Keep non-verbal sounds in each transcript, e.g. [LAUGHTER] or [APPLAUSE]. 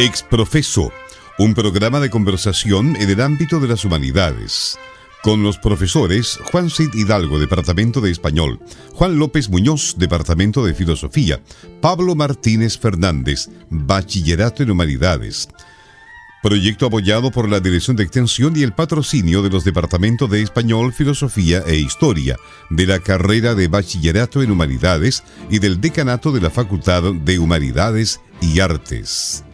Exprofeso, un programa de conversación en el ámbito de las humanidades. Con los profesores Juan Cid Hidalgo, Departamento de Español, Juan López Muñoz, Departamento de Filosofía, Pablo Martínez Fernández, Bachillerato en Humanidades. Proyecto apoyado por la Dirección de Extensión y el patrocinio de los Departamentos de Español, Filosofía e Historia, de la carrera de Bachillerato en Humanidades y del Decanato de la Facultad de Humanidades y Artes.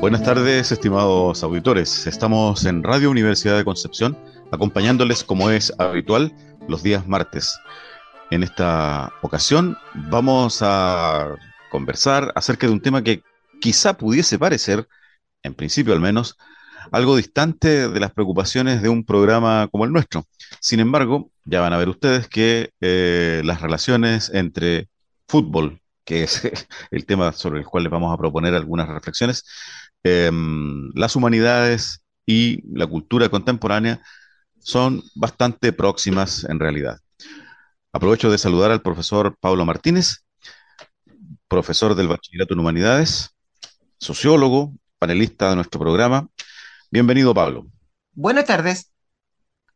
Buenas tardes, estimados auditores. Estamos en Radio Universidad de Concepción, acompañándoles como es habitual los días martes. En esta ocasión vamos a conversar acerca de un tema que quizá pudiese parecer, en principio al menos, algo distante de las preocupaciones de un programa como el nuestro. Sin embargo, ya van a ver ustedes que eh, las relaciones entre fútbol, que es [LAUGHS] el tema sobre el cual les vamos a proponer algunas reflexiones, Em, las humanidades y la cultura contemporánea son bastante próximas en realidad. Aprovecho de saludar al profesor Pablo Martínez, profesor del Bachillerato en Humanidades, sociólogo, panelista de nuestro programa. Bienvenido, Pablo. Buenas tardes.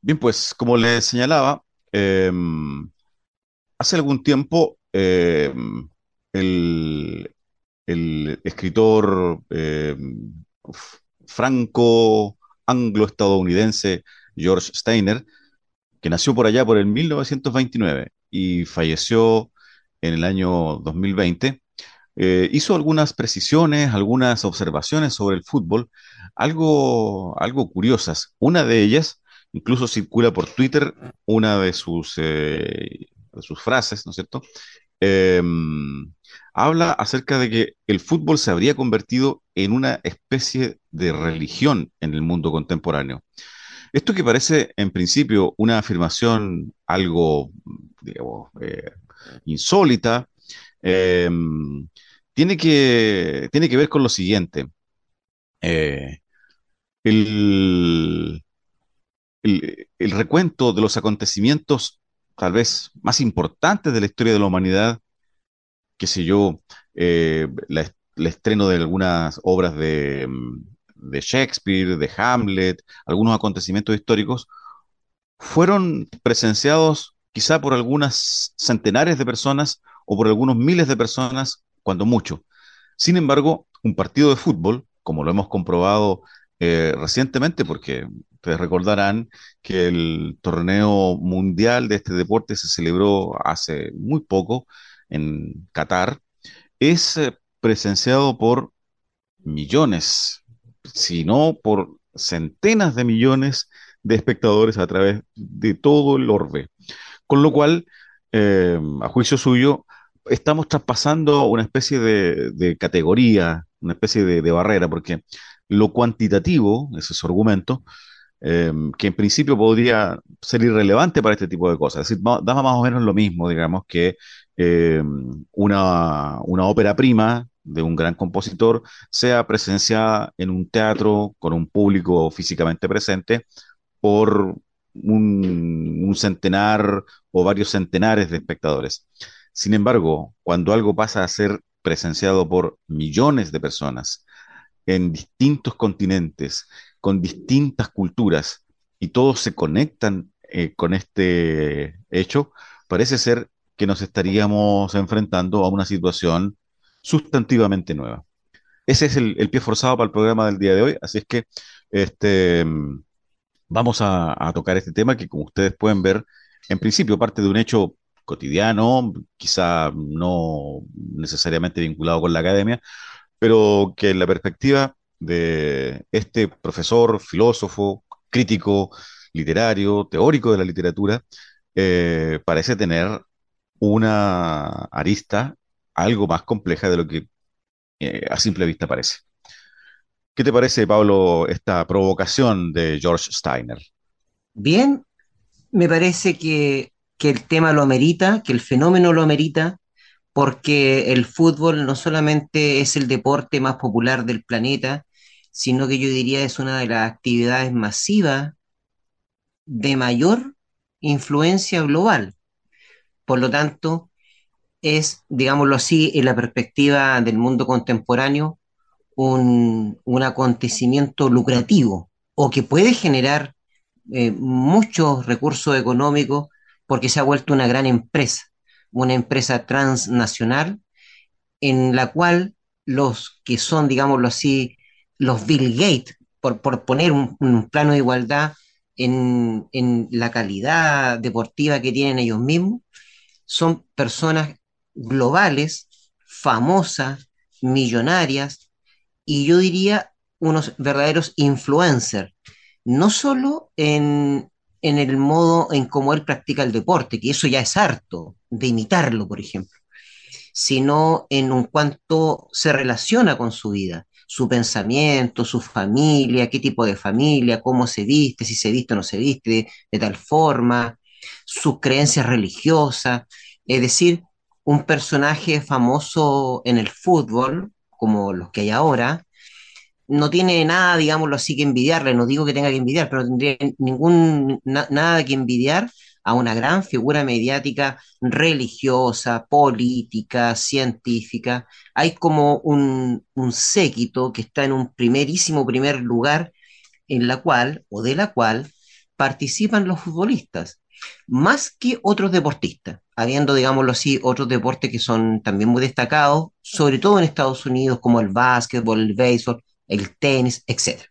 Bien, pues como le señalaba, em, hace algún tiempo em, el, el escritor eh, franco-anglo-estadounidense George Steiner, que nació por allá por el 1929 y falleció en el año 2020, eh, hizo algunas precisiones, algunas observaciones sobre el fútbol, algo, algo curiosas. Una de ellas, incluso circula por Twitter, una de sus, eh, de sus frases, ¿no es cierto? Em, habla acerca de que el fútbol se habría convertido en una especie de religión en el mundo contemporáneo. Esto que parece en principio una afirmación algo, eh, insólita, em, tiene que, tiene que ver con lo siguiente. Eh, el, el recuento de los acontecimientos tal vez más importantes de la historia de la humanidad qué sé yo, eh, el estreno de algunas obras de, mm, de Shakespeare, de Hamlet, algunos acontecimientos históricos, fueron presenciados quizá por algunas centenares de personas o por algunos miles de personas, cuando mucho. Sin embargo, un partido de fútbol, como lo hemos comprobado eh, recientemente, porque ustedes recordarán que el torneo mundial de este deporte se celebró hace muy poco en Qatar, es eh, presenciado por millones, si no por centenas de millones de espectadores a través de todo el orbe. Con lo cual, eh, a juicio suyo, estamos traspasando una especie de, categoría, una especie de, barrera, porque lo cuantitativo, ese es su argumento, eh, que en principio podría ser irrelevante para este tipo de cosas. Es decir, da más o menos lo mismo, digamos, que eh, una, ópera prima de un gran compositor sea presenciada en un teatro con un público físicamente presente por un, centenar o varios centenares de espectadores. Sin embargo, cuando algo pasa a ser presenciado por millones de personas en distintos continentes, con distintas culturas, y todos se conectan eh, con este hecho, parece ser que nos estaríamos enfrentando a una situación sustantivamente nueva. Ese es el, pie forzado para el programa del día de hoy, así es que este, vamos a, tocar este tema que, como ustedes pueden ver, en principio parte de un hecho cotidiano, quizá no necesariamente vinculado con la academia, pero que en la perspectiva de este profesor, filósofo, crítico, literario, teórico de la literatura, eh, parece tener una arista algo más compleja de lo que eh, a simple vista parece. ¿Qué te parece, Pablo, esta provocación de George Steiner? Bien, me parece que, que el tema lo amerita, que el fenómeno lo amerita, porque el fútbol no solamente es el deporte más popular del planeta, sino que yo diría es una de las actividades masivas de mayor influencia global. Por lo tanto, es, digámoslo así, en la perspectiva del mundo contemporáneo, un, acontecimiento lucrativo o que puede generar eh, muchos recursos económicos porque se ha vuelto una gran empresa, una empresa transnacional en la cual los que son, digámoslo así, los Bill Gates, por, poner un, plano de igualdad en, la calidad deportiva que tienen ellos mismos, son personas globales, famosas, millonarias, y yo diría unos verdaderos influencers, no solo en, en el modo en cómo él practica el deporte, que eso ya es harto, de imitarlo, por ejemplo, sino en un cuanto se relaciona con su vida, su pensamiento, su familia, qué tipo de familia, cómo se viste, si se viste o no se viste de tal forma, sus creencias religiosas, es decir, un personaje famoso en el fútbol, como los que hay ahora, no tiene nada, digámoslo así, que envidiarle, no digo que tenga que envidiar, pero tendría ningún, nada que envidiar a una gran figura mediática religiosa, política, científica. Hay como un, séquito que está en un primerísimo primer lugar en la cual o de la cual participan los futbolistas, más que otros deportistas, habiendo, digámoslo así, otros deportes que son también muy destacados, sobre todo en Estados Unidos, como el básquetbol, el béisbol, el tenis, etc.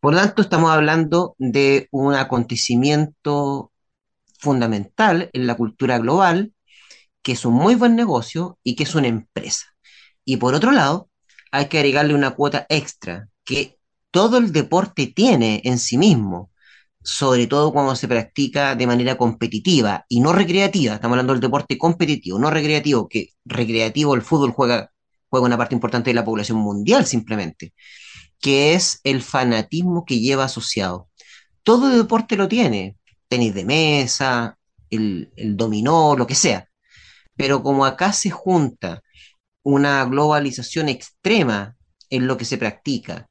Por lo tanto, estamos hablando de un acontecimiento fundamental en la cultura global, que es un muy buen negocio y que es una empresa. Y por otro lado, hay que agregarle una cuota extra que todo el deporte tiene en sí mismo, sobre todo cuando se practica de manera competitiva y no recreativa. Estamos hablando del deporte competitivo, no recreativo, que recreativo el fútbol juega, juega una parte importante de la población mundial simplemente, que es el fanatismo que lleva asociado. Todo deporte lo tiene, tenis de mesa, el, dominó, lo que sea. Pero como acá se junta una globalización extrema en lo que se practica,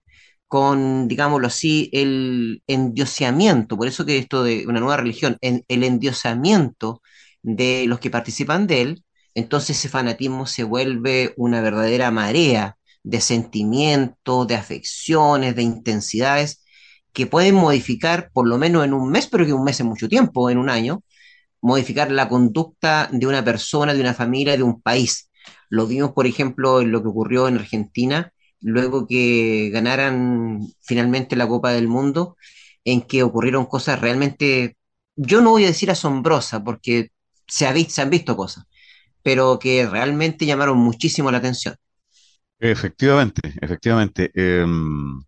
con, digámoslo así, el endioseamiento, por eso que esto de una nueva religión, el endiosamiento de los que participan de él, entonces ese fanatismo se vuelve una verdadera marea de sentimientos, de afecciones, de intensidades que pueden modificar, por lo menos en un mes, pero que un mes es mucho tiempo, en un año, modificar la conducta de una persona, de una familia, de un país. Lo vimos, por ejemplo, en lo que ocurrió en Argentina, luego que ganaran finalmente la Copa del Mundo, en que ocurrieron cosas realmente, yo no voy a decir asombrosas, porque se, han visto cosas, pero que realmente llamaron muchísimo la atención. Efectivamente, efectivamente. Em,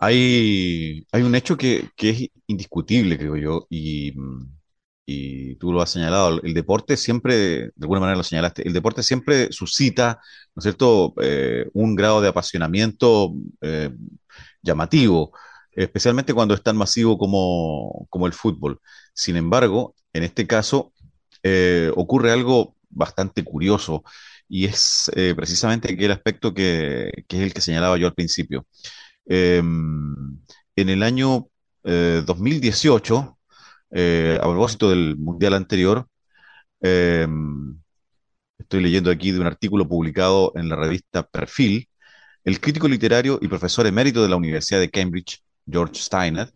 hay, hay un hecho que, es indiscutible, creo yo, y, y tú lo has señalado, el deporte siempre, de alguna manera lo señalaste, el deporte siempre suscita, ¿no es cierto?, eh, un grado de apasionamiento eh, llamativo, especialmente cuando es tan masivo como, el fútbol. Sin embargo, en este caso eh, ocurre algo bastante curioso y es precisamente aquel aspecto que, es el que señalaba yo al principio. Em, en el año 2018, eh, a propósito del mundial anterior, em, estoy leyendo aquí de un artículo publicado en la revista Perfil, el crítico literario y profesor emérito de la Universidad de Cambridge, George Steiner,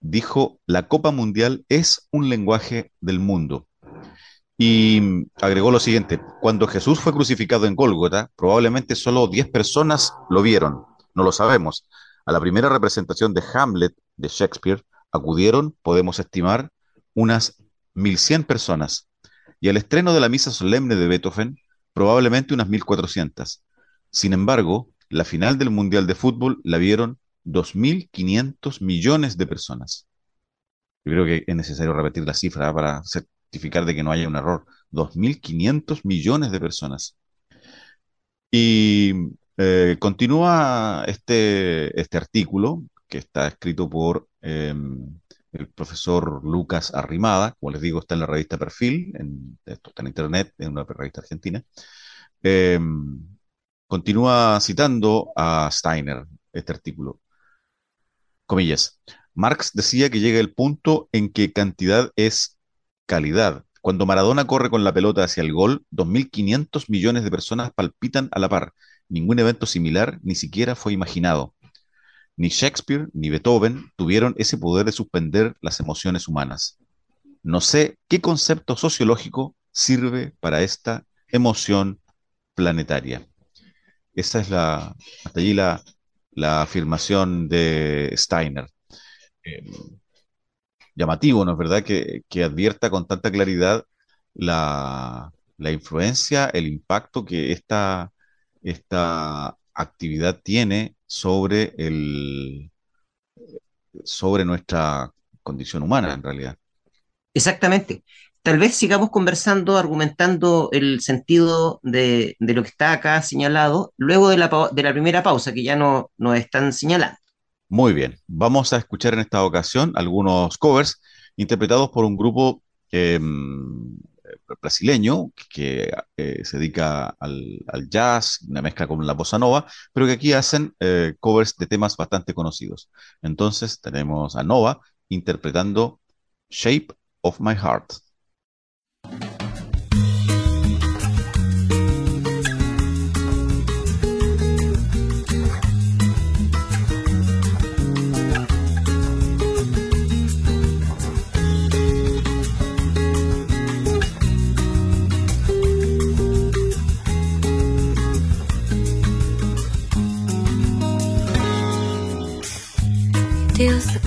dijo, la Copa Mundial es un lenguaje del mundo. Y agregó lo siguiente, cuando Jesús fue crucificado en Gólgota, probablemente solo 10 personas lo vieron, no lo sabemos. A la primera representación de Hamlet de Shakespeare, acudieron, podemos estimar, unas 1.100 personas, y al estreno de la misa solemne de Beethoven, probablemente unas 1.400. Sin embargo, la final del Mundial de Fútbol la vieron 2.500 millones de personas. Yo creo que es necesario repetir la cifra para certificar de que no haya un error. 2.500 millones de personas. Y eh, continúa este, este artículo que está escrito por em, el profesor Lucas Arrimada, como les digo, está en la revista Perfil, en, esto está en internet, en una revista argentina. Em, continúa citando a Steiner este artículo. Comillas. Marx decía que llega el punto en que cantidad es calidad. Cuando Maradona corre con la pelota hacia el gol, 2.500 millones de personas palpitan a la par. Ningún evento similar ni siquiera fue imaginado. Ni Shakespeare ni Beethoven tuvieron ese poder de suspender las emociones humanas. No sé qué concepto sociológico sirve para esta emoción planetaria. Esa es la, hasta allí la, afirmación de Steiner. Eh, llamativo, ¿no es verdad? Que, advierta con tanta claridad la, influencia, el impacto que esta, esta actividad tiene sobre, el, sobre nuestra condición humana, en realidad. Exactamente. Tal vez sigamos conversando, argumentando el sentido de, lo que está acá señalado, luego de la, de la primera pausa, que ya no nos están señalando. Muy bien, vamos a escuchar en esta ocasión algunos covers interpretados por un grupo em, brasileño que eh, se dedica al, jazz, una mezcla con la bossa nova, pero que aquí hacen eh, covers de temas bastante conocidos. Entonces tenemos a Nova interpretando Shape of My Heart.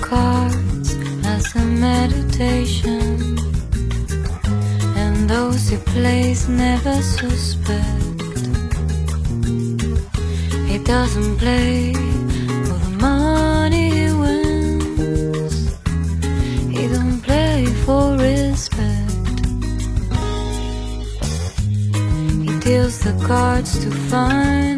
Cards as a meditation. And those he plays never suspect. He doesn't play for the money he wins. He don't play for respect. He deals the cards to find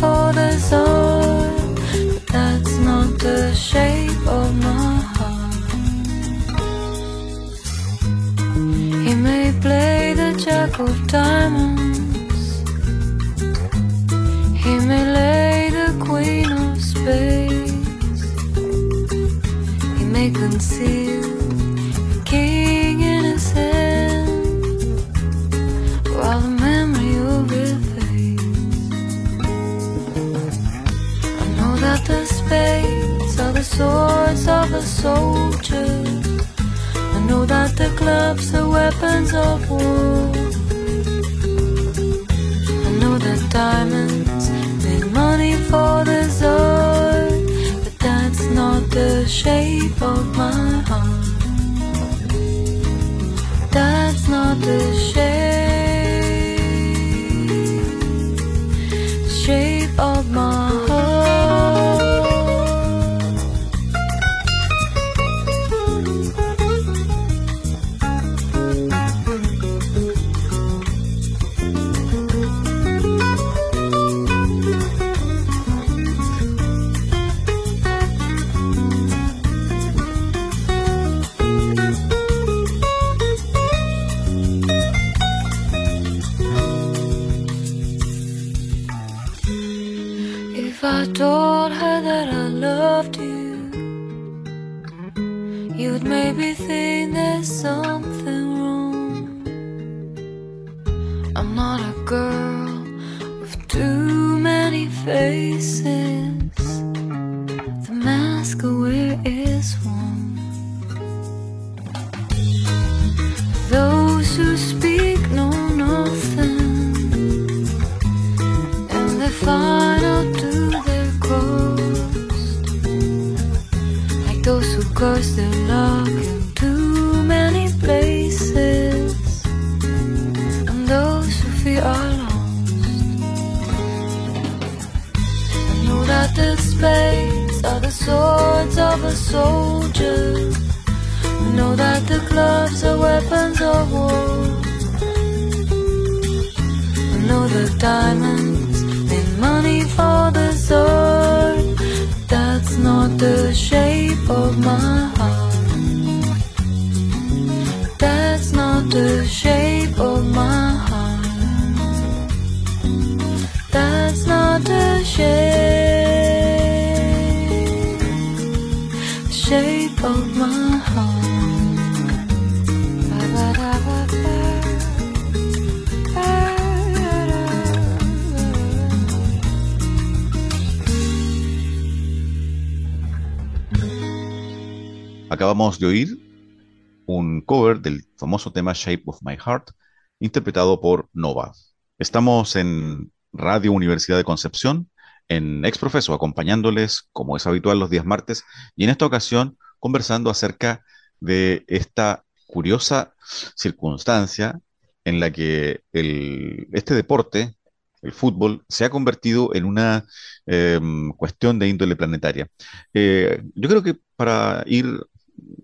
for the soul, but that's not the shape of my heart. He may play the jack of diamonds, swords of a soldier. I know that the clubs are weapons of war. I know that diamonds make money for the Zord, but that's not the shape of my heart. That's not the shape, the diamonds mean money for the sword. That's not the shape of my heart. Acabamos de oír un cover del famoso tema Shape of My Heart, interpretado por Nova. Estamos en Radio Universidad de Concepción, en Exprofeso, acompañándoles, como es habitual, los días martes, y en esta ocasión conversando acerca de esta curiosa circunstancia en la que este deporte, el fútbol, se ha convertido en una em, cuestión de índole planetaria. Eh, yo creo que para ir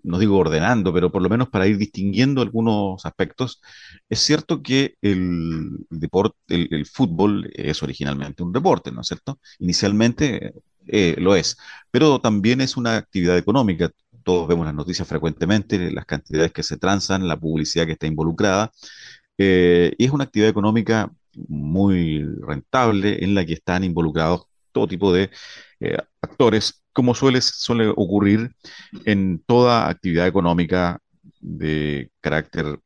no digo ordenando, pero por lo menos para ir distinguiendo algunos aspectos, es cierto que el, deporte, el, fútbol es originalmente un deporte, ¿no es cierto? Inicialmente eh, lo es, pero también es una actividad económica. Todos vemos las noticias frecuentemente, las cantidades que se transan, la publicidad que está involucrada, eh, y es una actividad económica muy rentable en la que están involucrados todo tipo de eh, actores como suele, suele ocurrir en toda actividad económica de carácter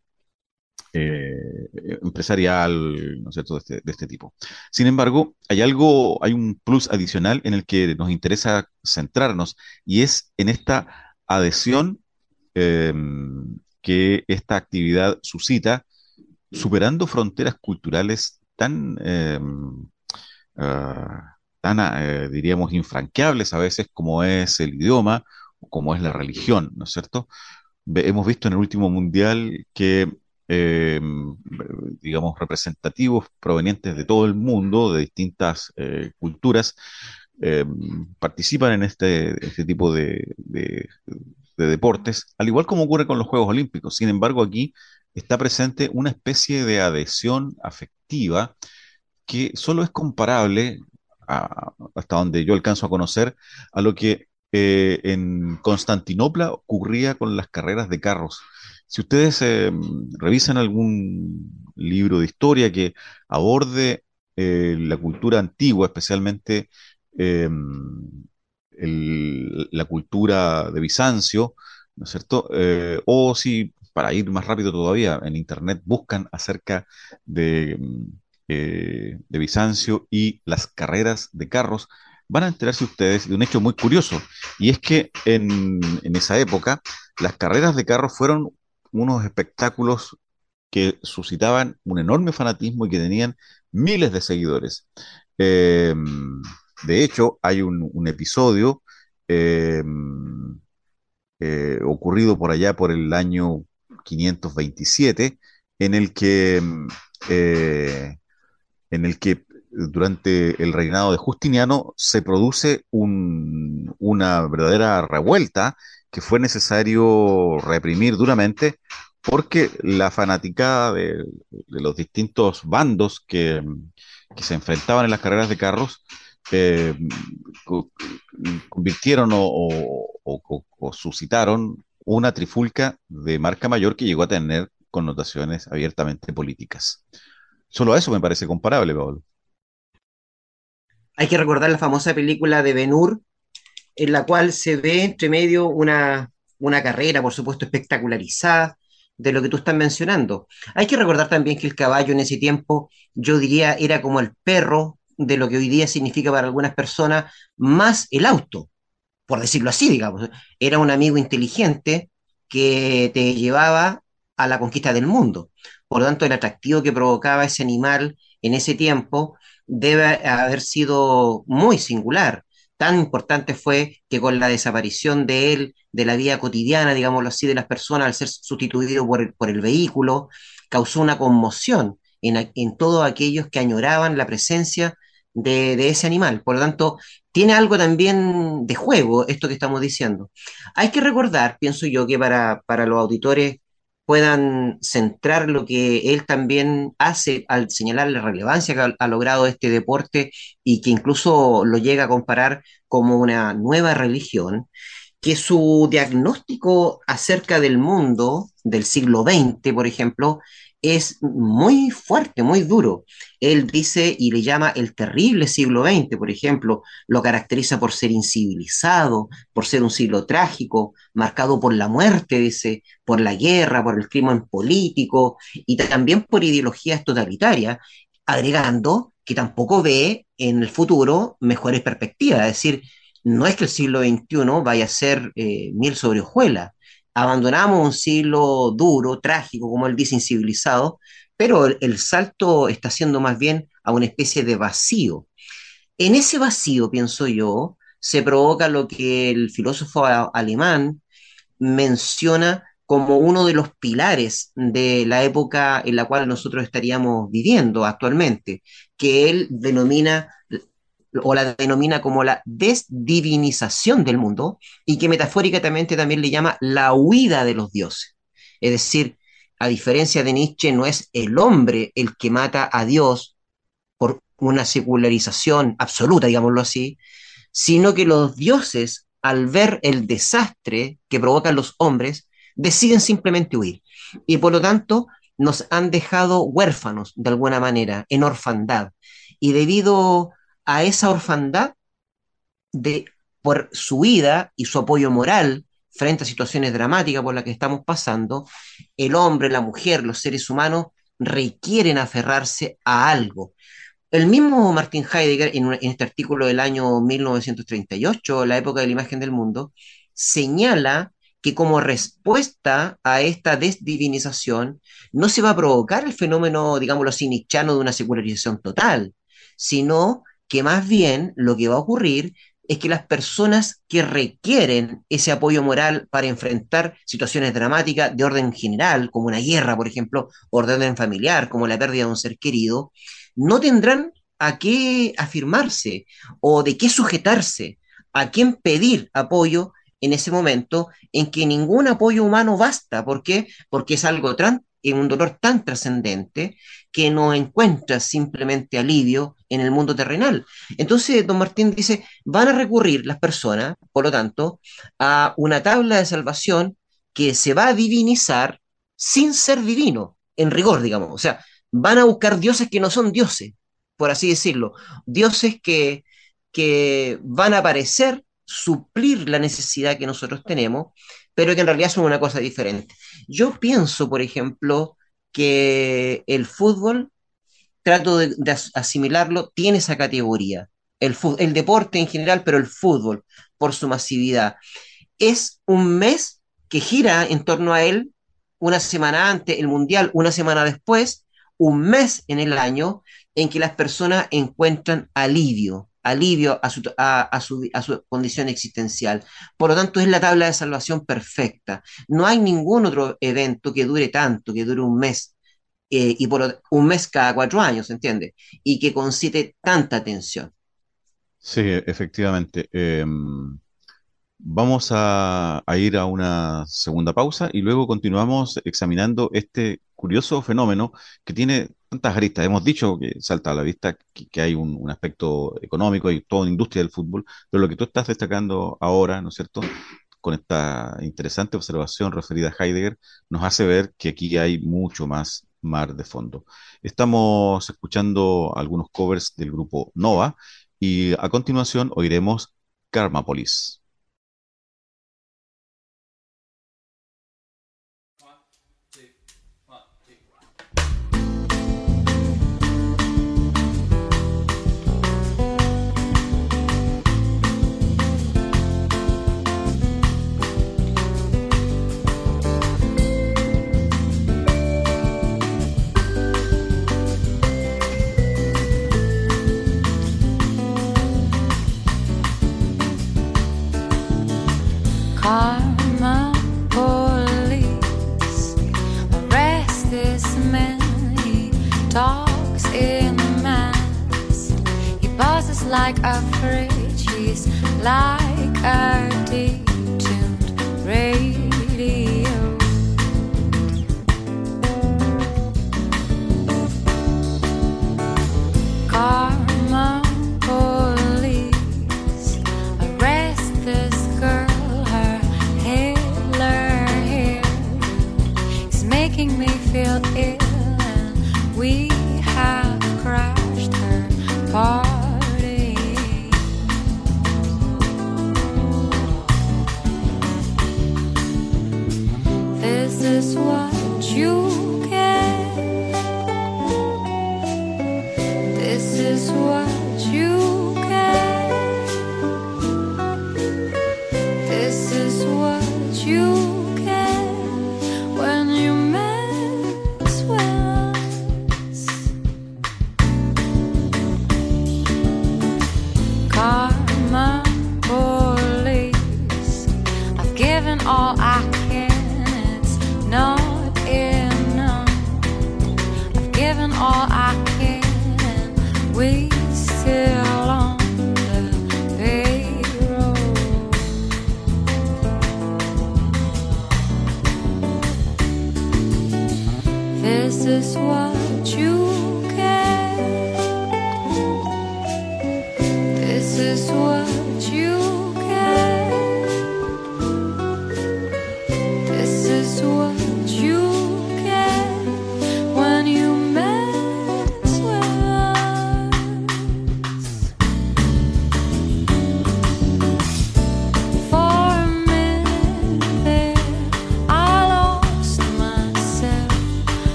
eh, empresarial, ¿no es cierto?, de este, de este, tipo. Sin embargo, hay algo, hay un plus adicional en el que nos interesa centrarnos y es en esta adhesión em, que esta actividad suscita, superando fronteras culturales tan em, ah, tan, eh, diríamos, infranqueables a veces como es el idioma o como es la religión, ¿no es cierto? hemos visto en el último mundial que, eh, digamos, representativos provenientes de todo el mundo, de distintas eh, culturas, participan en este, este tipo de, de deportes, al igual como ocurre con los Juegos Olímpicos. Sin embargo, aquí está presente una especie de adhesión afectiva que solo es comparable hasta donde yo alcanzo a conocer, a lo que eh, en Constantinopla ocurría con las carreras de carros. Si ustedes eh, revisan algún libro de historia que aborde eh, la cultura antigua, especialmente la cultura de Bizancio, ¿no es cierto? o si, para ir más rápido todavía, en Internet buscan acerca de eh, de Bizancio y las carreras de carros, van a enterarse ustedes de un hecho muy curioso, y es que en, esa época las carreras de carros fueron unos espectáculos que suscitaban un enorme fanatismo y que tenían miles de seguidores. Eh, de hecho, hay un, episodio eh, ocurrido por allá por el año 527 en el que en el que durante el reinado de Justiniano se produce una verdadera revuelta que fue necesario reprimir duramente porque la fanaticada de, los distintos bandos que, se enfrentaban en las carreras de carros eh, convirtieron o suscitaron una trifulca de marca mayor que llegó a tener connotaciones abiertamente políticas. Solo eso me parece comparable, Pablo. Hay que recordar la famosa película de Ben Hur, en la cual se ve entre medio una, una carrera, por supuesto, espectacularizada de lo que tú estás mencionando. Hay que recordar también que el caballo en ese tiempo, yo diría, era como el perro de lo que hoy día significa para algunas personas, más el auto, por decirlo así, digamos. Era un amigo inteligente que te llevaba a la conquista del mundo. Por lo tanto, el atractivo que provocaba ese animal en ese tiempo debe haber sido muy singular. Tan importante fue que con la desaparición de él, de la vida cotidiana, digámoslo así, de las personas, al ser sustituido por el, vehículo, causó una conmoción en, todos aquellos que añoraban la presencia de, ese animal. Por lo tanto, tiene algo también de juego esto que estamos diciendo. Hay que recordar, pienso yo, que para, para los auditores puedan centrar lo que él también hace al señalar la relevancia que ha, logrado este deporte y que incluso lo llega a comparar como una nueva religión, que su diagnóstico acerca del mundo del siglo XX, por ejemplo, es muy fuerte, muy duro. Él dice y le llama el terrible siglo XX, por ejemplo, lo caracteriza por ser incivilizado, por ser un siglo trágico, marcado por la muerte, dice, por la guerra, por el crimen político y también por ideologías totalitarias, agregando que tampoco ve en el futuro mejores perspectivas, es decir, no es que el siglo XXI vaya a ser eh, miel sobre hojuelas, abandonamos un siglo duro, trágico, como él dice, incivilizado, pero el, salto está siendo más bien a una especie de vacío. En ese vacío, pienso yo, se provoca lo que el filósofo alemán menciona como uno de los pilares de la época en la cual nosotros estaríamos viviendo actualmente, que él denomina o la denomina como la desdivinización del mundo y que metafóricamente también le llama la huida de los dioses. Es decir, a diferencia de Nietzsche, no es el hombre el que mata a Dios por una secularización absoluta, digámoslo así, sino que los dioses, al ver el desastre que provocan los hombres, deciden simplemente huir. Y por lo tanto, nos han dejado huérfanos, de alguna manera, en orfandad. Y debido a esa orfandad de, por su vida y su apoyo moral frente a situaciones dramáticas por las que estamos pasando, el hombre, la mujer, los seres humanos requieren aferrarse a algo. El mismo Martin Heidegger, en, este artículo del año 1938, La época de la imagen del mundo, señala que como respuesta a esta desdivinización no se va a provocar el fenómeno, digámoslo así, nichano de una secularización total, sino que más bien lo que va a ocurrir es que las personas que requieren ese apoyo moral para enfrentar situaciones dramáticas de orden general, como una guerra, por ejemplo, o de orden familiar, como la pérdida de un ser querido, no tendrán a qué afirmarse o de qué sujetarse, a quién pedir apoyo en ese momento en que ningún apoyo humano basta. ¿Por qué? Porque es algo tan un dolor tan trascendente que no encuentra simplemente alivio en el mundo terrenal. Entonces, don Martín dice, van a recurrir las personas, por lo tanto, a una tabla de salvación que se va a divinizar sin ser divino, en rigor, digamos. O sea, van a buscar dioses que no son dioses, por así decirlo. Dioses que, que van a aparecer suplir la necesidad que nosotros tenemos, pero que en realidad son una cosa diferente. Yo pienso, por ejemplo, que el fútbol, trato de, asimilarlo, tiene esa categoría. El, el deporte en general, pero el fútbol, por su masividad. Es un mes que gira en torno a él, una semana antes, el Mundial, una semana después, un mes en el año en que las personas encuentran alivio, alivio a su, a, su, a su condición existencial. Por lo tanto, es la tabla de salvación perfecta. No hay ningún otro evento que dure tanto, que dure un mes, eh, y por un mes cada cuatro años, ¿entiendes? Y que concite tanta atención. Sí, efectivamente. Em, vamos a, a, ir a una segunda pausa y luego continuamos examinando este curioso fenómeno que tiene tantas aristas. Hemos dicho que salta a la vista que, hay un, aspecto económico y toda una industria del fútbol, pero lo que tú estás destacando ahora, ¿no es cierto? Con esta interesante observación referida a Heidegger, nos hace ver que aquí hay mucho más mar de fondo. Estamos escuchando algunos covers del grupo Nova y a continuación oiremos Karmapolis. Like a fridge, he's like a detuned radio.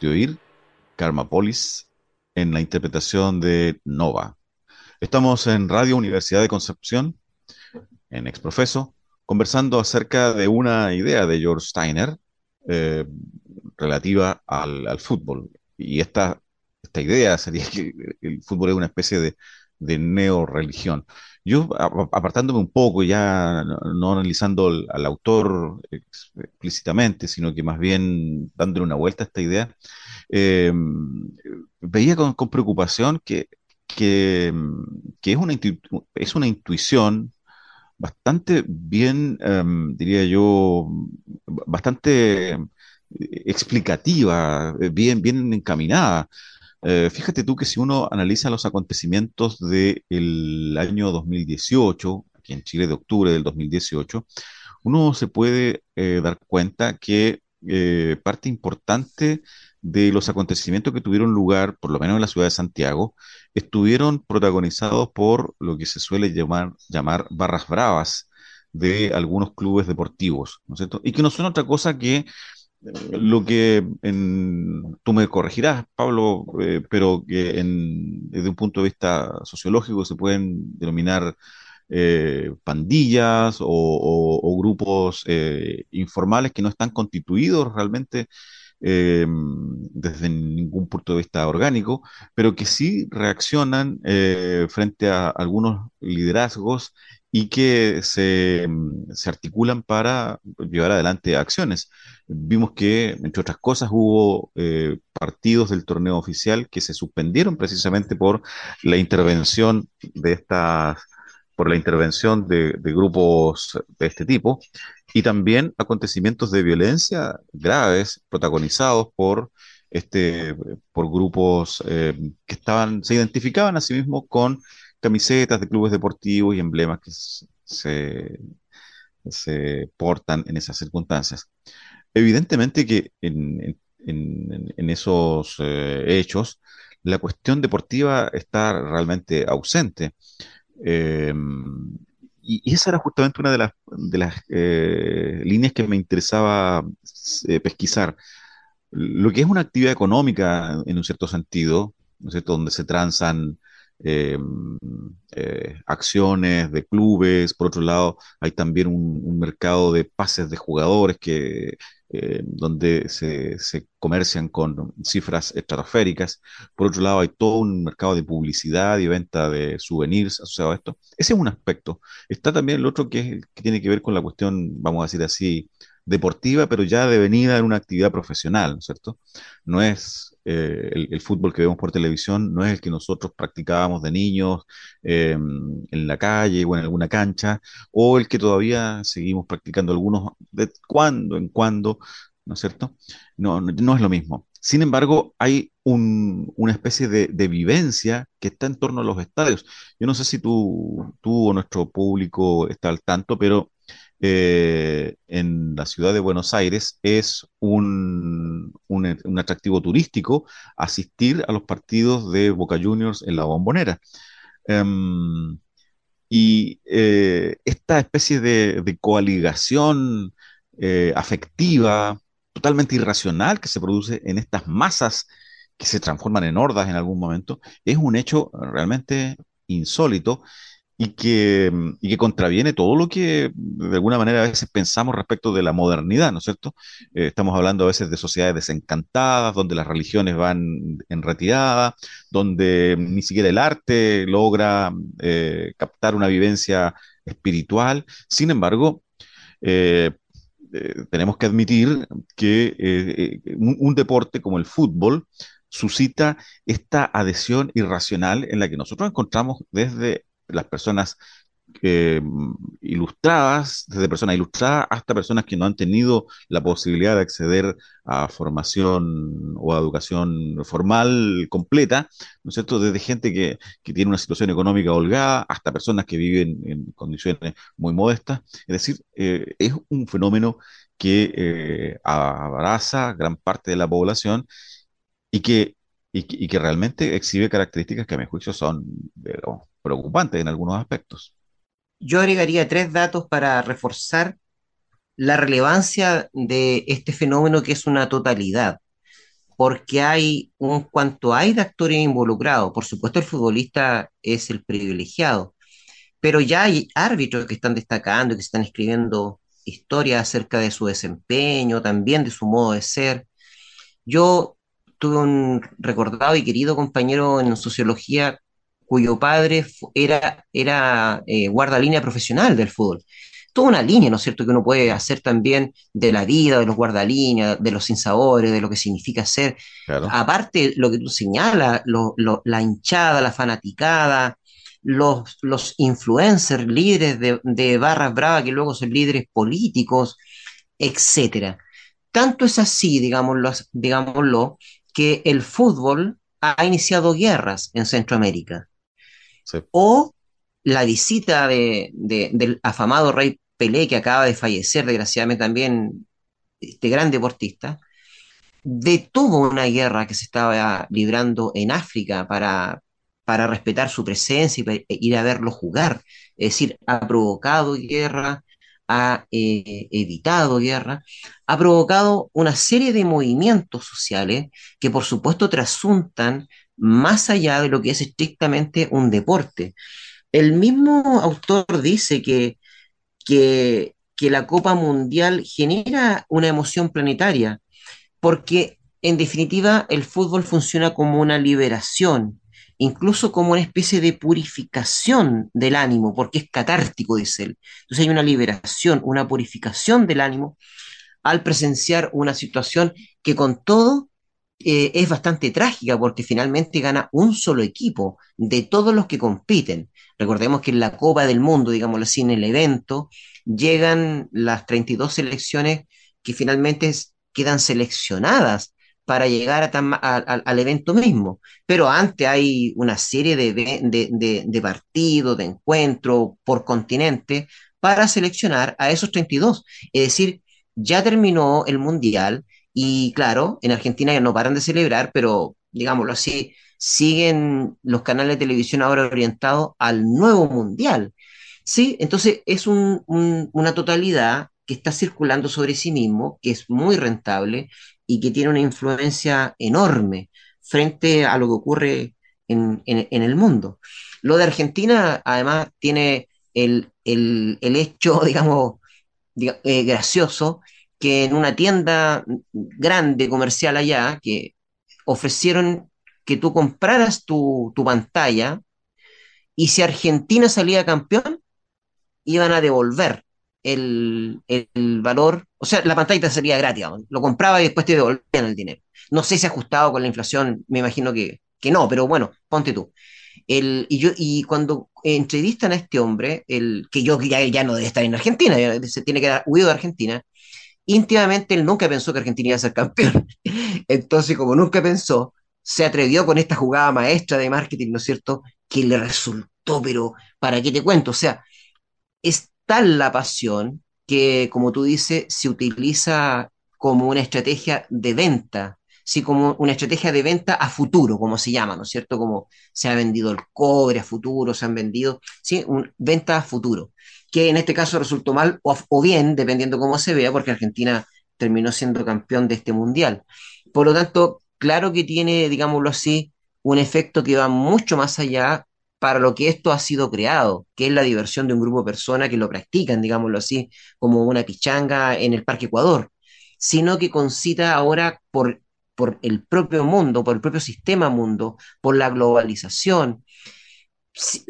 De oír Karmapolis en la interpretación de Nova. Estamos en Radio Universidad de Concepción, en Exprofeso, conversando acerca de una idea de George Steiner eh, relativa al, al fútbol. Y esta, esta idea sería que el fútbol es una especie de, de neorreligión. Yo, apartándome un poco, ya no, analizando al, autor ex- explícitamente, sino que más bien dándole una vuelta a esta idea, eh, veía con, preocupación que, que, es una, es una intuición bastante bien, em, diría yo, bastante explicativa, eh, bien, bien encaminada. Eh, fíjate tú que si uno analiza los acontecimientos del año 2018, aquí en Chile de octubre del 2018, uno se puede eh, dar cuenta que eh, parte importante de los acontecimientos que tuvieron lugar, por lo menos en la ciudad de Santiago, estuvieron protagonizados por lo que se suele llamar, llamar barras bravas de algunos clubes deportivos, ¿no es cierto? Y que no son otra cosa que lo que en- tú me corregirás, Pablo, eh, pero que en- desde un punto de vista sociológico se pueden denominar eh, pandillas o, grupos eh, informales que no están constituidos realmente desde ningún punto de vista orgánico, pero que sí reaccionan frente a algunos liderazgos y que se, se, articulan para llevar adelante acciones. Vimos que, entre otras cosas, hubo eh, partidos del torneo oficial que se suspendieron precisamente por la intervención de estas por la intervención de, de, grupos de este tipo y también acontecimientos de violencia graves protagonizados por este por grupos eh, que estaban se identificaban a sí mismos con camisetas de clubes deportivos y emblemas que se, se portan en esas circunstancias. Evidentemente que en, en, esos eh, hechos la cuestión deportiva está realmente ausente. Eh, y, esa era justamente una de las, de las eh, líneas que me interesaba eh, pesquisar. Lo que es una actividad económica en un cierto sentido, donde se transan acciones de clubes, por otro lado hay también un mercado de pases de jugadores que eh, donde se, comercian con cifras estratosféricas. Por otro lado, hay todo un mercado de publicidad y venta de souvenirs asociado a esto. Ese es un aspecto. Está también el otro que, que tiene que ver con la cuestión, vamos a decir así, deportiva, pero ya devenida en una actividad profesional, ¿no es cierto? No es eh, el, fútbol que vemos por televisión, no es el que nosotros practicábamos de niños eh, en la calle o en alguna cancha, o el que todavía seguimos practicando algunos de cuando en cuando, ¿no es cierto? No, no, es lo mismo. Sin embargo, hay un, una especie de, de, vivencia que está en torno a los estadios. Yo no sé si tú, tú o nuestro público está al tanto, pero eh, en la ciudad de Buenos Aires es un, un, atractivo turístico asistir a los partidos de Boca Juniors en la bombonera. Em, y eh, esta especie de, coaligación eh, afectiva, totalmente irracional que se produce en estas masas que se transforman en hordas en algún momento, es un hecho realmente insólito y que, y que contraviene todo lo que de alguna manera a veces pensamos respecto de la modernidad, ¿no es cierto? Eh, estamos hablando a veces de sociedades desencantadas, donde las religiones van en retirada, donde ni siquiera el arte logra eh, captar una vivencia espiritual. Sin embargo, eh, tenemos que admitir que un deporte como el fútbol suscita esta adhesión irracional en la que nosotros encontramos desde las personas eh, ilustradas, desde personas ilustradas hasta personas que no han tenido la posibilidad de acceder a formación o a educación formal completa, ¿no es cierto? Desde gente que, que tiene una situación económica holgada hasta personas que viven en condiciones muy modestas. Es decir, eh, es un fenómeno que eh, abraza gran parte de la población y que y que, realmente exhibe características que a mi juicio son preocupantes en algunos aspectos. Yo agregaría tres datos para reforzar la relevancia de este fenómeno que es una totalidad, porque hay un cuanto hay de actores involucrados. Por supuesto, el futbolista es el privilegiado, pero ya hay árbitros que están destacando, que están escribiendo historias acerca de su desempeño, también de su modo de ser. Yo tuve un recordado y querido compañero en sociología cuyo padre era, era eh, guardalínea profesional del fútbol. Toda una línea, ¿no es cierto?, que uno puede hacer también de la vida de los guardalíneas, de los sinsabores, de lo que significa ser. Aparte, lo que tú señalas, la hinchada, la fanaticada, los, los influencers, líderes de, de barras bravas que luego son líderes políticos, etcétera. Tanto es así, digámoslo, digámoslo, que el fútbol ha iniciado guerras en Centroamérica. O la visita de, del afamado rey Pelé, que acaba de fallecer, desgraciadamente también, este gran deportista, detuvo una guerra que se estaba librando en África para, para respetar su presencia y e ir a verlo jugar. Es decir, ha provocado guerra, ha eh, evitado guerra, ha provocado una serie de movimientos sociales que por supuesto trasuntan más allá de lo que es estrictamente un deporte. El mismo autor dice que, que, que la Copa Mundial genera una emoción planetaria, porque en definitiva el fútbol funciona como una liberación, incluso como una especie de purificación del ánimo, porque es catártico, dice él. Entonces hay una liberación, una purificación del ánimo al presenciar una situación que con todo eh, es bastante trágica, porque finalmente gana un solo equipo de todos los que compiten. Recordemos que en la Copa del Mundo, digámoslo así, en el evento, llegan las 32 selecciones que finalmente quedan seleccionadas para llegar al evento mismo. Pero antes hay una serie de, de, partidos, de encuentros por continente para seleccionar a esos 32. Es decir, ya terminó el Mundial y claro, en Argentina ya no paran de celebrar, pero digámoslo así, siguen los canales de televisión ahora orientados al nuevo Mundial. Sí, entonces es una totalidad que está circulando sobre sí mismo, que es muy rentable y que tiene una influencia enorme frente a lo que ocurre en, el mundo. Lo de Argentina, además, tiene el, hecho, [LAUGHS] digamos, eh, gracioso, que en una tienda grande comercial allá, que ofrecieron que tú compraras tu, tu pantalla y si Argentina salía campeón, iban a devolver el, valor, o sea, la pantalla sería gratis, lo compraba y después te devolvían el dinero. No sé si ajustado con la inflación, me imagino que, no, pero bueno, ponte tú. El, y, yo, y cuando entrevistan a este hombre, el, que yo ya, ya no debe estar en Argentina, se tiene que dar huido de Argentina, íntimamente él nunca pensó que Argentina iba a ser campeón. [LAUGHS] Entonces, como nunca pensó, se atrevió con esta jugada maestra de marketing, ¿no es cierto? Que le resultó, pero ¿para qué te cuento? O sea, es tal la pasión que, como tú dices, se utiliza como una estrategia de venta, sí, como una estrategia de venta a futuro, como se llama, ¿no es cierto? Como se ha vendido el cobre a futuro, se han vendido, sí, un, venta a futuro, que en este caso resultó mal o, o bien, dependiendo cómo se vea, porque Argentina terminó siendo campeón de este mundial. Por lo tanto, claro que tiene, digámoslo así, un efecto que va mucho más allá para lo que esto ha sido creado, que es la diversión de un grupo de personas que lo practican, digámoslo así, como una pichanga en el Parque Ecuador, sino que concita ahora por, el propio mundo, por el propio sistema mundo, por la globalización,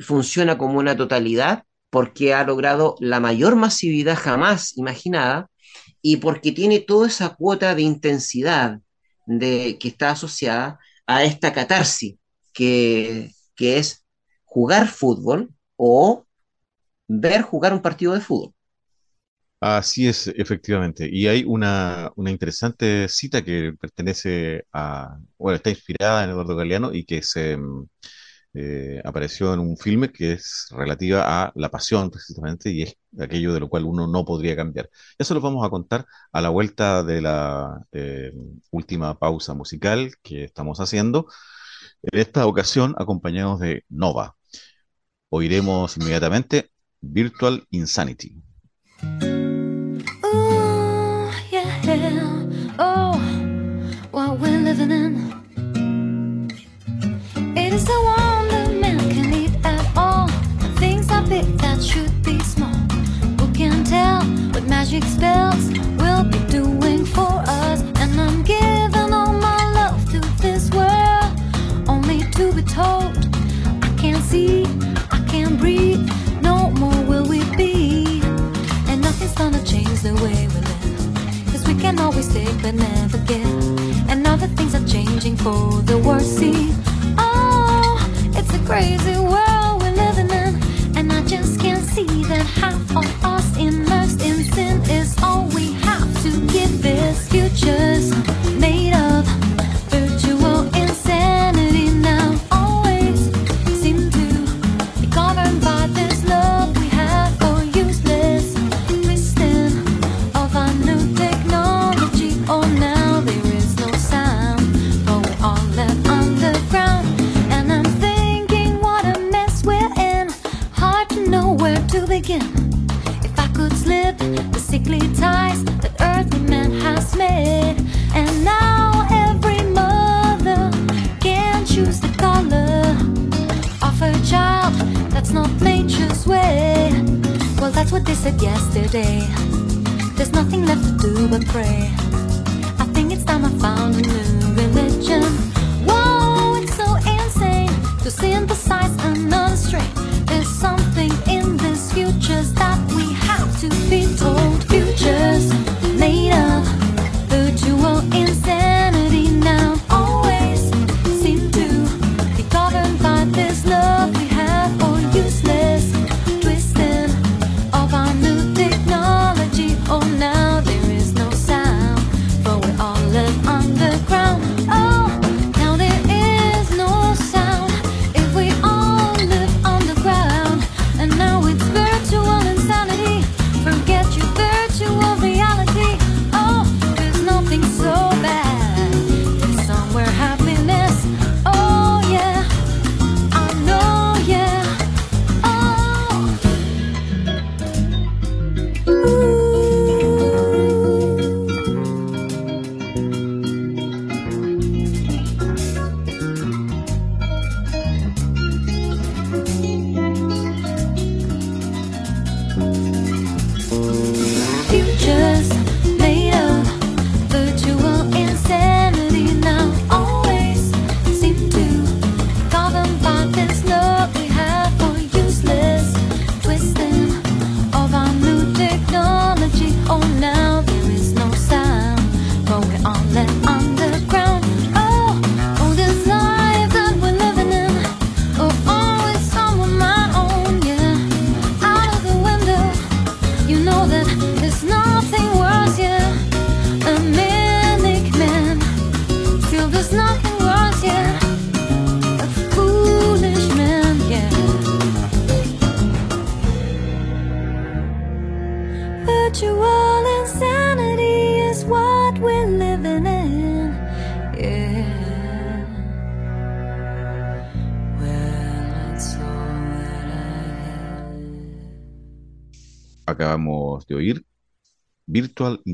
funciona como una totalidad porque ha logrado la mayor masividad jamás imaginada y porque tiene toda esa cuota de intensidad de, que está asociada a esta catarsis que es jugar fútbol o ver jugar un partido de fútbol. Así es, efectivamente. Y hay una, interesante cita que pertenece a, bueno, está inspirada en Eduardo Galeano y que se mm, eh, apareció en un filme que es relativa a la pasión precisamente y es aquello de lo cual uno no podría cambiar. Eso lo vamos a contar a la vuelta de la eh, última pausa musical que estamos haciendo. En esta ocasión acompañados de Nova. Oiremos inmediatamente Virtual Insanity. Be magic spells the way we live. Cause we can always take but never give. And other things are changing for the worse. See, oh, it's a crazy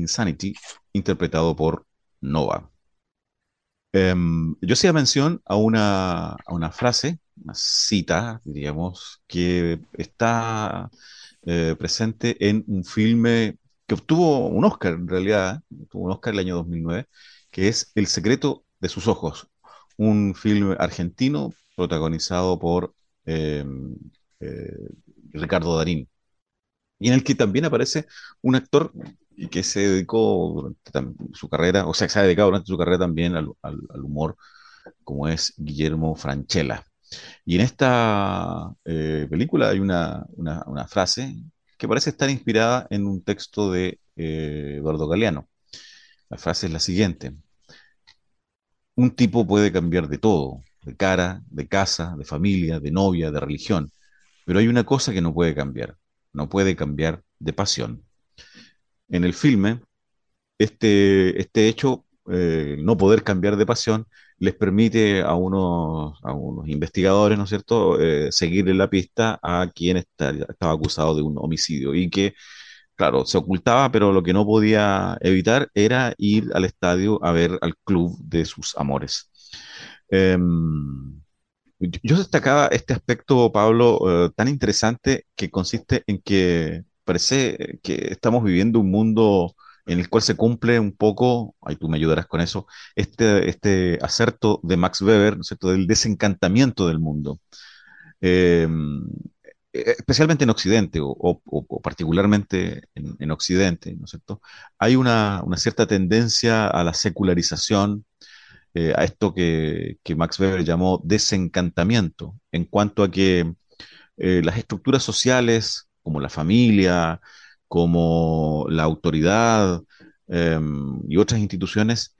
Insanity, interpretado por Nova. Em, yo hacía mención a una, a una frase, una cita, diríamos, que está eh, presente en un filme que obtuvo un Oscar, en realidad, obtuvo un Oscar el año 2009, que es El secreto de sus ojos, un filme argentino protagonizado por em, eh, Ricardo Darín y en el que también aparece un actor que se dedicó durante su carrera, o sea, que se ha dedicado durante su carrera también al, humor, como es Guillermo Francella. Y en esta eh, película hay una frase que parece estar inspirada en un texto de eh, Eduardo Galeano. La frase es la siguiente. Un tipo puede cambiar de todo, de cara, de casa, de familia, de novia, de religión, pero hay una cosa que no puede cambiar, no puede cambiar de pasión. En el filme, este, este hecho, eh, no poder cambiar de pasión, les permite a unos, a unos investigadores, ¿no es cierto?, eh, seguirle la pista a quien estaba acusado de un homicidio y que, claro, se ocultaba, pero lo que no podía evitar era ir al estadio a ver al club de sus amores. Em, yo destacaba este aspecto, Pablo, eh, tan interesante que consiste en que parece que estamos viviendo un mundo en el cual se cumple un poco, ahí tú me ayudarás con eso, este, este acerto de Max Weber, ¿no es cierto?, del desencantamiento del mundo. Eh, especialmente en Occidente o particularmente en, en Occidente, ¿no es cierto? Hay una, una cierta tendencia a la secularización, eh, a esto que, que Max Weber llamó desencantamiento, en cuanto a que eh, las estructuras sociales, como la familia, como la autoridad eh, y otras instituciones,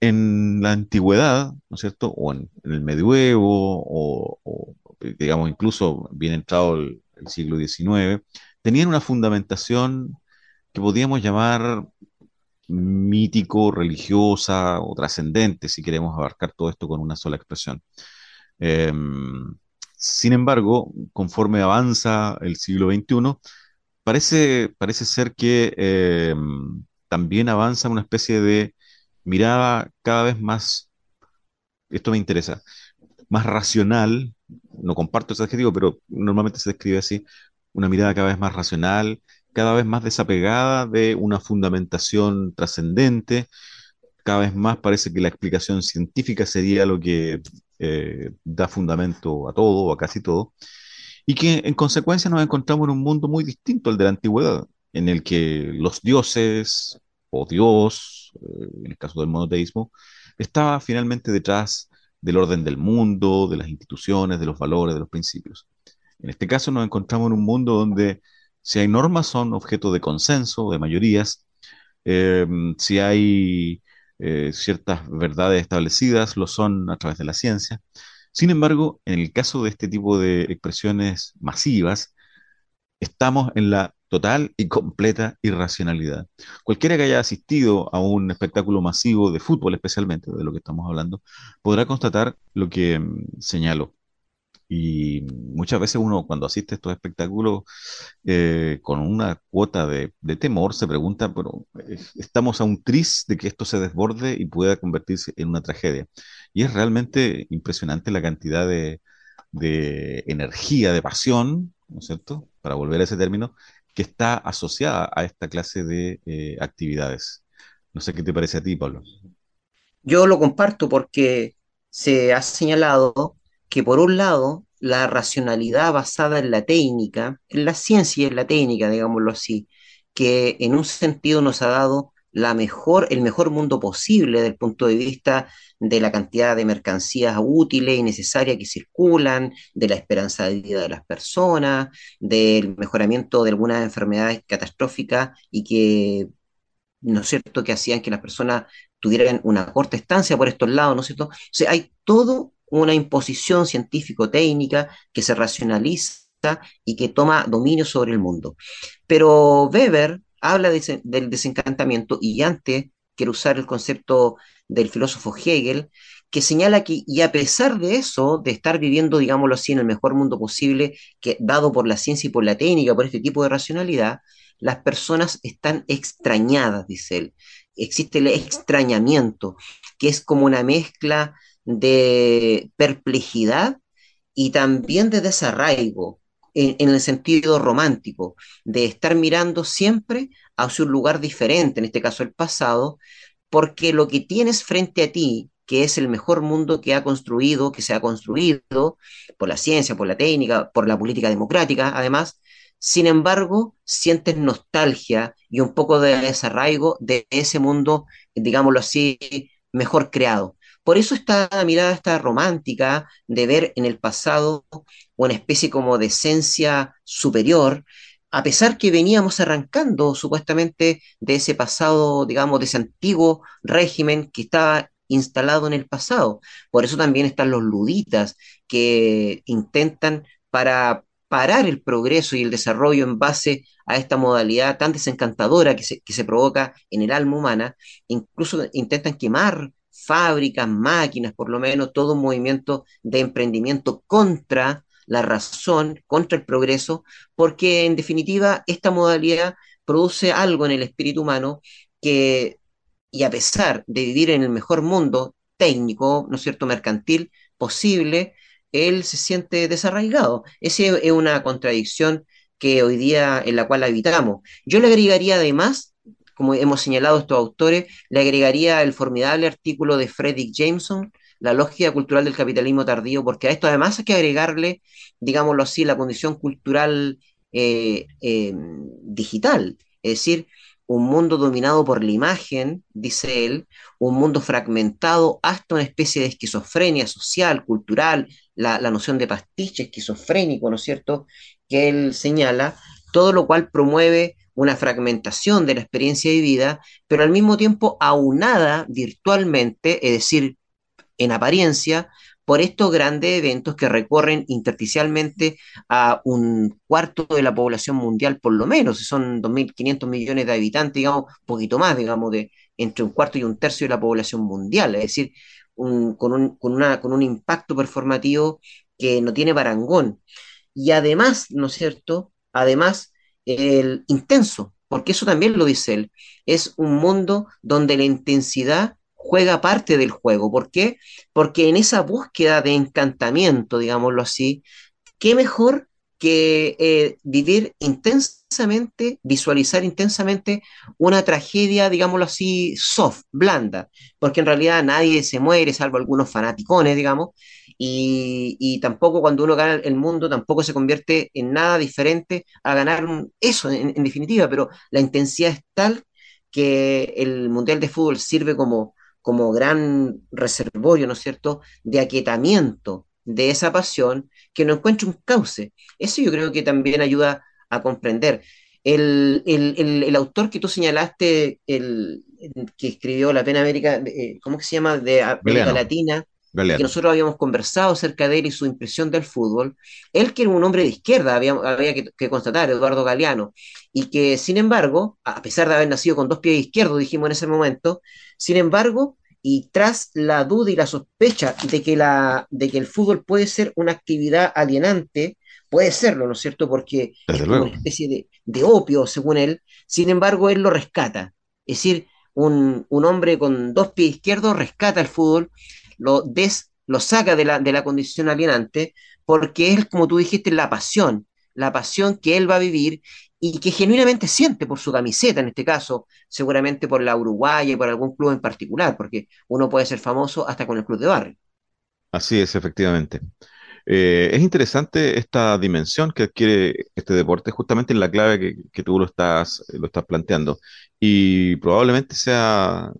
en la antigüedad, ¿no es cierto? O en, el medioevo, o, digamos incluso bien entrado el, el siglo XIX, tenían una fundamentación que podíamos llamar mítico, religiosa o trascendente, si queremos abarcar todo esto con una sola expresión. Eh, sin embargo, conforme avanza el siglo XXI, parece, parece ser que eh, también avanza una especie de mirada cada vez más, esto me interesa, más racional, no comparto ese adjetivo, pero normalmente se describe así, una mirada cada vez más racional, cada vez más desapegada de una fundamentación trascendente, cada vez más parece que la explicación científica sería lo que eh, da fundamento a todo a casi todo, y que en consecuencia nos encontramos en un mundo muy distinto al de la antigüedad, en el que los dioses o Dios, eh, en el caso del monoteísmo, estaba finalmente detrás del orden del mundo, de las instituciones, de los valores, de los principios. En este caso nos encontramos en un mundo donde si hay normas son objeto de consenso, de mayorías, eh, si hay eh, ciertas verdades establecidas, lo son a través de la ciencia. Sin embargo, en el caso de este tipo de expresiones masivas, estamos en la total y completa irracionalidad. Cualquiera que haya asistido a un espectáculo masivo de fútbol, especialmente de lo que estamos hablando, podrá constatar lo que mm, señalo. Y muchas veces uno cuando asiste a estos espectáculos eh, con una cuota de, temor se pregunta, pero estamos a un tris de que esto se desborde y pueda convertirse en una tragedia. Y es realmente impresionante la cantidad de, energía, de pasión, ¿no es cierto? Para volver a ese término, que está asociada a esta clase de eh, actividades. No sé qué te parece a ti, Pablo. Yo lo comparto porque se ha señalado que por un lado la racionalidad basada en la técnica, en la ciencia y en la técnica, digámoslo así, que en un sentido nos ha dado la mejor, el mejor mundo posible desde el punto de vista de la cantidad de mercancías útiles y necesarias que circulan, de la esperanza de vida de las personas, del mejoramiento de algunas enfermedades catastróficas y que, ¿no es cierto?, que hacían que las personas tuvieran una corta estancia por estos lados, ¿no es cierto? O sea, hay todo una imposición científico-técnica que se racionaliza y que toma dominio sobre el mundo. Pero Weber habla del desencantamiento y antes quiero usar el concepto del filósofo Hegel, que señala que, y a pesar de eso, de estar viviendo, digámoslo así, en el mejor mundo posible, que, dado por la ciencia y por la técnica, por este tipo de racionalidad, las personas están extrañadas, dice él. Existe el extrañamiento, que es como una mezcla de perplejidad y también de desarraigo, en, el sentido romántico, de estar mirando siempre hacia un lugar diferente, en este caso el pasado, porque lo que tienes frente a ti, que es el mejor mundo que ha construido, que se ha construido por la ciencia, por la técnica, por la política democrática, además, sin embargo, sientes nostalgia y un poco de desarraigo de ese mundo, digámoslo así, mejor creado. Por eso esta mirada esta romántica de ver en el pasado una especie como de esencia superior, a pesar que veníamos arrancando supuestamente de ese pasado, digamos, de ese antiguo régimen que estaba instalado en el pasado. Por eso también están los luditas que intentan para parar el progreso y el desarrollo en base a esta modalidad tan desencantadora que se, que se provoca en el alma humana, incluso intentan quemar fábricas, máquinas, por lo menos todo un movimiento de emprendimiento contra la razón, contra el progreso, porque en definitiva esta modalidad produce algo en el espíritu humano que, y a pesar de vivir en el mejor mundo técnico, ¿no es cierto?, mercantil posible, él se siente desarraigado. Esa es una contradicción que hoy día en la cual habitamos. Yo le agregaría además como hemos señalado estos autores, le agregaría el formidable artículo de Frederick Jameson, La lógica cultural del capitalismo tardío, porque a esto además hay que agregarle, digámoslo así, la condición cultural eh, em, digital, es decir, un mundo dominado por la imagen, dice él, un mundo fragmentado hasta una especie de esquizofrenia social, cultural, la, la noción de pastiche esquizofrénico, ¿no es cierto?, que él señala, todo lo cual promueve una fragmentación de la experiencia vivida, pero al mismo tiempo aunada virtualmente, es decir, en apariencia, por estos grandes eventos que recorren intersticialmente a un cuarto de la población mundial, por lo menos, son 2.500 millones de habitantes, digamos, poquito más, digamos, de entre un cuarto y un tercio de la población mundial, es decir, con, un, con, una, con un impacto performativo que no tiene parangón. Y además, ¿no es cierto? Además, el intenso, porque eso también lo dice él, es un mundo donde la intensidad juega parte del juego. ¿Por qué? Porque en esa búsqueda de encantamiento, digámoslo así, qué mejor que eh, vivir intensamente, visualizar intensamente una tragedia, digámoslo así, soft, blanda, porque en realidad nadie se muere, salvo algunos fanaticones, digamos, y, tampoco cuando uno gana el mundo, tampoco se convierte en nada diferente a ganar eso, en, definitiva, pero la intensidad es tal que el Mundial de Fútbol sirve como, como gran reservorio, ¿no es cierto?, de aquietamiento de esa pasión que no encuentra un cauce. Eso yo creo que también ayuda a comprender. El, autor que tú señalaste, el, que escribió La Pena América, eh, ¿cómo que se llama? De América Latina, que nosotros habíamos conversado acerca de él y su impresión del fútbol, él que era un hombre de izquierda, había, que, constatar, Eduardo Galeano, y que sin embargo, a pesar de haber nacido con dos pies izquierdos, dijimos en ese momento, sin embargo, y tras la duda y la sospecha de que, la, de que el fútbol puede ser una actividad alienante, puede serlo, ¿no es cierto? Porque es una especie de, de, opio, según él, sin embargo, él lo rescata. Es decir, un, un hombre con dos pies izquierdos rescata el fútbol lo, des, lo saca de la, de la condición alienante, porque es, como tú dijiste, la pasión, la pasión que él va a vivir y que genuinamente siente por su camiseta, en este caso, seguramente por la Uruguaya y por algún club en particular, porque uno puede ser famoso hasta con el club de barrio. Así es, efectivamente. Eh, es interesante esta dimensión que adquiere este deporte, justamente en la clave que, tú lo estás, lo estás planteando. Y probablemente sea,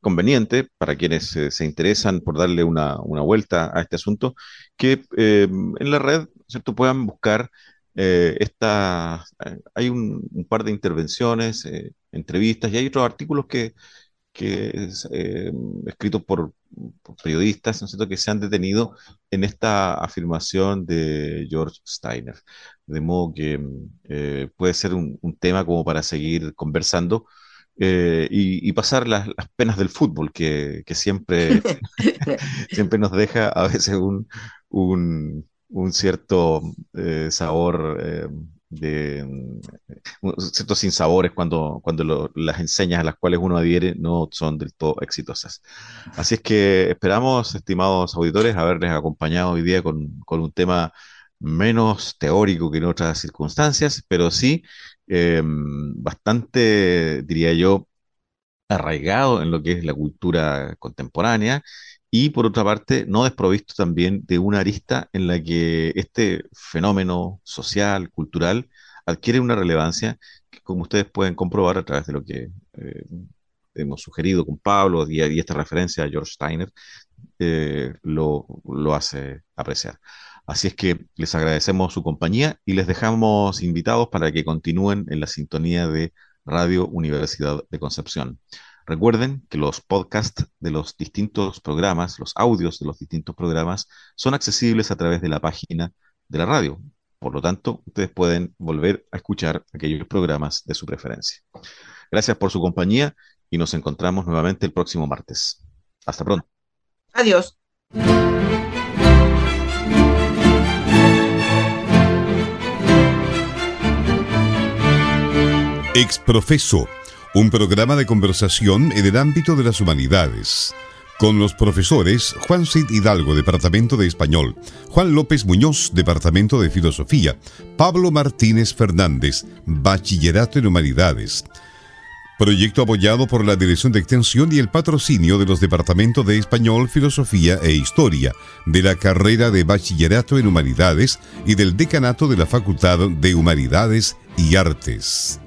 conveniente para quienes se interesan por darle una, vuelta a este asunto, que eh, en la red ¿cierto? puedan buscar eh, esta, hay un, par de intervenciones, entrevistas y hay otros artículos que, que es escritos por, periodistas ¿no que se han detenido en esta afirmación de George Steiner. De modo que eh, puede ser un, tema como para seguir conversando eh, y, pasar las, penas del fútbol, que, siempre, [LAUGHS] [LAUGHS] siempre nos deja a veces un, un, cierto eh, sabor de mm, ciertos sinsabores cuando, cuando las enseñas a las cuales uno adhiere no son del todo exitosas. Así es que esperamos, estimados auditores, haberles acompañado hoy día con, un tema menos teórico que en otras circunstancias, pero sí em, bastante, diría yo, arraigado en lo que es la cultura contemporánea y por otra parte, no desprovisto también de una arista en la que este fenómeno social, cultural, adquiere una relevancia que, como ustedes pueden comprobar a través de lo que eh, hemos sugerido con Pablo y, y, esta referencia a George Steiner, eh, lo, lo hace apreciar. Así es que les agradecemos su compañía y les dejamos invitados para que continúen en la sintonía de Radio Universidad de Concepción. Recuerden que los podcasts de los distintos programas, los audios de los distintos programas, son accesibles a través de la página de la radio. Por lo tanto, ustedes pueden volver a escuchar aquellos programas de su preferencia. Gracias por su compañía y nos encontramos nuevamente el próximo martes. Hasta pronto. Adiós. Exprofeso un programa de conversación en el ámbito de las humanidades, con los profesores Juan Cid Hidalgo, Departamento de Español, Juan López Muñoz, Departamento de Filosofía, Pablo Martínez Fernández, Bachillerato en Humanidades. Proyecto apoyado por la Dirección de Extensión y el patrocinio de los Departamentos de Español, Filosofía e Historia, de la carrera de Bachillerato en Humanidades y del Decanato de la Facultad de Humanidades y Artes.